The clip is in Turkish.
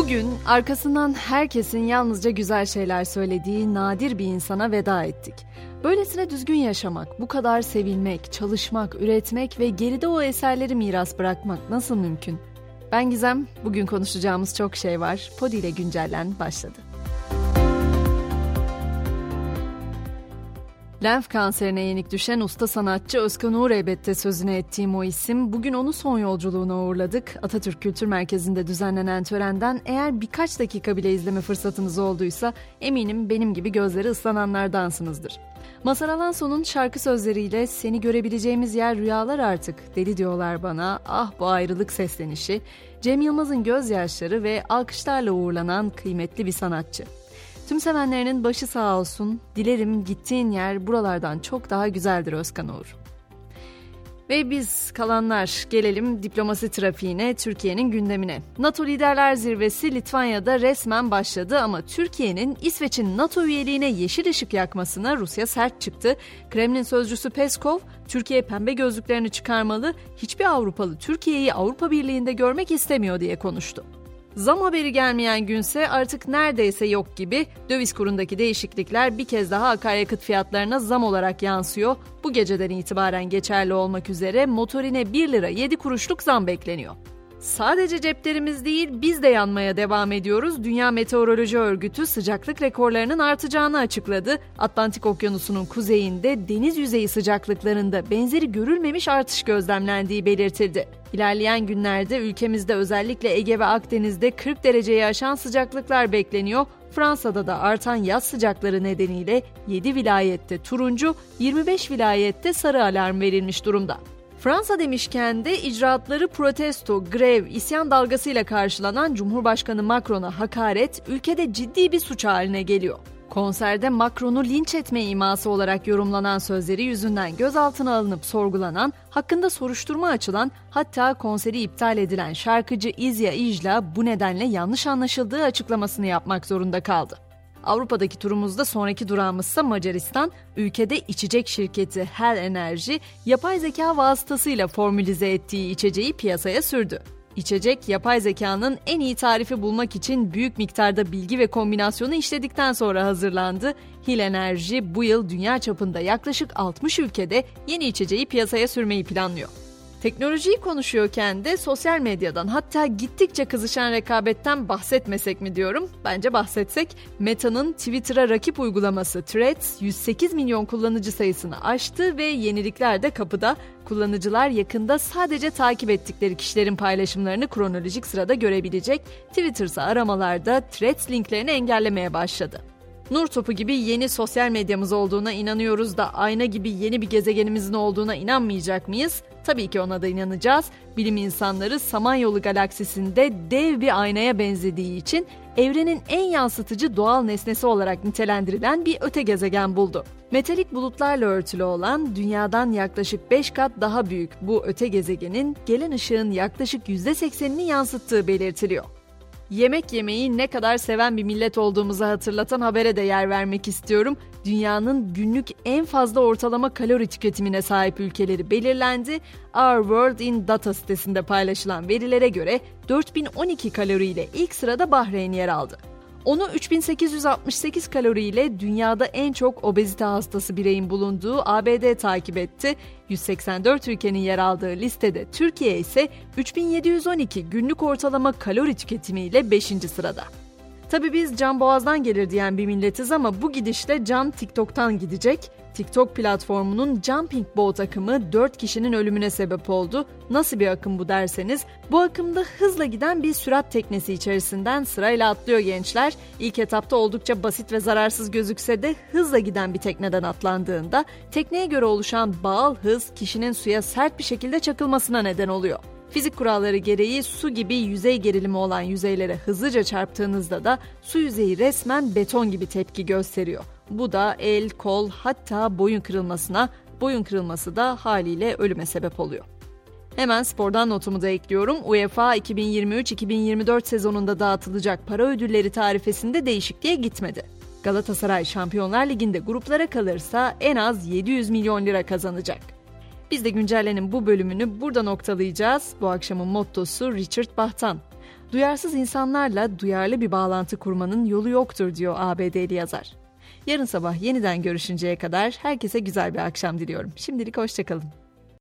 Bugün arkasından herkesin yalnızca güzel şeyler söylediği nadir bir insana veda ettik. Böylesine düzgün yaşamak, bu kadar sevilmek, çalışmak, üretmek ve geride o eserleri miras bırakmak nasıl mümkün? Ben Gizem, bugün konuşacağımız çok şey var. Podi ile güncellen başladı. Lenf kanserine yenik düşen usta sanatçı Özkan Uğur elbette sözüne ettiğim o isim. Bugün onu son yolculuğuna uğurladık. Atatürk Kültür Merkezi'nde düzenlenen törenden eğer birkaç dakika bile izleme fırsatınız olduysa eminim benim gibi gözleri ıslananlardansınızdır. Masar Alanson'un şarkı sözleriyle seni görebileceğimiz yer rüyalar artık deli diyorlar bana ah bu ayrılık seslenişi Cem Yılmaz'ın gözyaşları ve alkışlarla uğurlanan kıymetli bir sanatçı. Tüm sevenlerinin başı sağ olsun. Dilerim gittiğin yer buralardan çok daha güzeldir Özkan Uğur. Ve biz kalanlar gelelim diplomasi trafiğine, Türkiye'nin gündemine. NATO Liderler Zirvesi Litvanya'da resmen başladı ama Türkiye'nin İsveç'in NATO üyeliğine yeşil ışık yakmasına Rusya sert çıktı. Kremlin sözcüsü Peskov, Türkiye pembe gözlüklerini çıkarmalı, hiçbir Avrupalı Türkiye'yi Avrupa Birliği'nde görmek istemiyor diye konuştu. Zam haberi gelmeyen günse artık neredeyse yok gibi döviz kurundaki değişiklikler bir kez daha akaryakıt fiyatlarına zam olarak yansıyor. Bu geceden itibaren geçerli olmak üzere motorine 1 lira 7 kuruşluk zam bekleniyor. Sadece ceplerimiz değil biz de yanmaya devam ediyoruz. Dünya Meteoroloji Örgütü sıcaklık rekorlarının artacağını açıkladı. Atlantik Okyanusu'nun kuzeyinde deniz yüzeyi sıcaklıklarında benzeri görülmemiş artış gözlemlendiği belirtildi. İlerleyen günlerde ülkemizde özellikle Ege ve Akdeniz'de 40 dereceyi aşan sıcaklıklar bekleniyor. Fransa'da da artan yaz sıcakları nedeniyle 7 vilayette turuncu, 25 vilayette sarı alarm verilmiş durumda. Fransa demişken de icraatları protesto, grev, isyan dalgasıyla karşılanan Cumhurbaşkanı Macron'a hakaret ülkede ciddi bir suç haline geliyor. Konserde Macron'u linç etme iması olarak yorumlanan sözleri yüzünden gözaltına alınıp sorgulanan, hakkında soruşturma açılan, hatta konseri iptal edilen şarkıcı İzya İjla bu nedenle yanlış anlaşıldığı açıklamasını yapmak zorunda kaldı. Avrupa'daki turumuzda sonraki durağımızsa Macaristan, ülkede içecek şirketi Hell Enerji yapay zeka vasıtasıyla formülize ettiği içeceği piyasaya sürdü. İçecek, yapay zekanın en iyi tarifi bulmak için büyük miktarda bilgi ve kombinasyonu işledikten sonra hazırlandı. Hil Enerji bu yıl dünya çapında yaklaşık 60 ülkede yeni içeceği piyasaya sürmeyi planlıyor. Teknolojiyi konuşuyorken de sosyal medyadan hatta gittikçe kızışan rekabetten bahsetmesek mi diyorum? Bence bahsetsek. Meta'nın Twitter'a rakip uygulaması Threads 108 milyon kullanıcı sayısını aştı ve yenilikler de kapıda. Kullanıcılar yakında sadece takip ettikleri kişilerin paylaşımlarını kronolojik sırada görebilecek. Twitter ise aramalarda Threads linklerini engellemeye başladı. Nur topu gibi yeni sosyal medyamız olduğuna inanıyoruz da ayna gibi yeni bir gezegenimizin olduğuna inanmayacak mıyız? Tabii ki ona da inanacağız. Bilim insanları Samanyolu galaksisinde dev bir aynaya benzediği için evrenin en yansıtıcı doğal nesnesi olarak nitelendirilen bir öte gezegen buldu. Metalik bulutlarla örtülü olan dünyadan yaklaşık 5 kat daha büyük bu öte gezegenin gelen ışığın yaklaşık %80'ini yansıttığı belirtiliyor yemek yemeyi ne kadar seven bir millet olduğumuzu hatırlatan habere de yer vermek istiyorum. Dünyanın günlük en fazla ortalama kalori tüketimine sahip ülkeleri belirlendi. Our World in Data sitesinde paylaşılan verilere göre 4012 kalori ile ilk sırada Bahreyn yer aldı. Onu 3868 kalori ile dünyada en çok obezite hastası bireyin bulunduğu ABD takip etti. 184 ülkenin yer aldığı listede Türkiye ise 3712 günlük ortalama kalori tüketimiyle 5. sırada. Tabi biz can boğazdan gelir diyen bir milletiz ama bu gidişle can TikTok'tan gidecek. TikTok platformunun Jumping Boat akımı 4 kişinin ölümüne sebep oldu. Nasıl bir akım bu derseniz, bu akımda hızla giden bir sürat teknesi içerisinden sırayla atlıyor gençler. İlk etapta oldukça basit ve zararsız gözükse de hızla giden bir tekneden atlandığında tekneye göre oluşan bağıl hız kişinin suya sert bir şekilde çakılmasına neden oluyor. Fizik kuralları gereği su gibi yüzey gerilimi olan yüzeylere hızlıca çarptığınızda da su yüzeyi resmen beton gibi tepki gösteriyor. Bu da el, kol hatta boyun kırılmasına, boyun kırılması da haliyle ölüme sebep oluyor. Hemen spordan notumu da ekliyorum. UEFA 2023-2024 sezonunda dağıtılacak para ödülleri tarifesinde değişikliğe gitmedi. Galatasaray Şampiyonlar Ligi'nde gruplara kalırsa en az 700 milyon lira kazanacak. Biz de güncellenin bu bölümünü burada noktalayacağız. Bu akşamın mottosu Richard Bach'tan. Duyarsız insanlarla duyarlı bir bağlantı kurmanın yolu yoktur diyor ABD'li yazar. Yarın sabah yeniden görüşünceye kadar herkese güzel bir akşam diliyorum. Şimdilik hoşçakalın.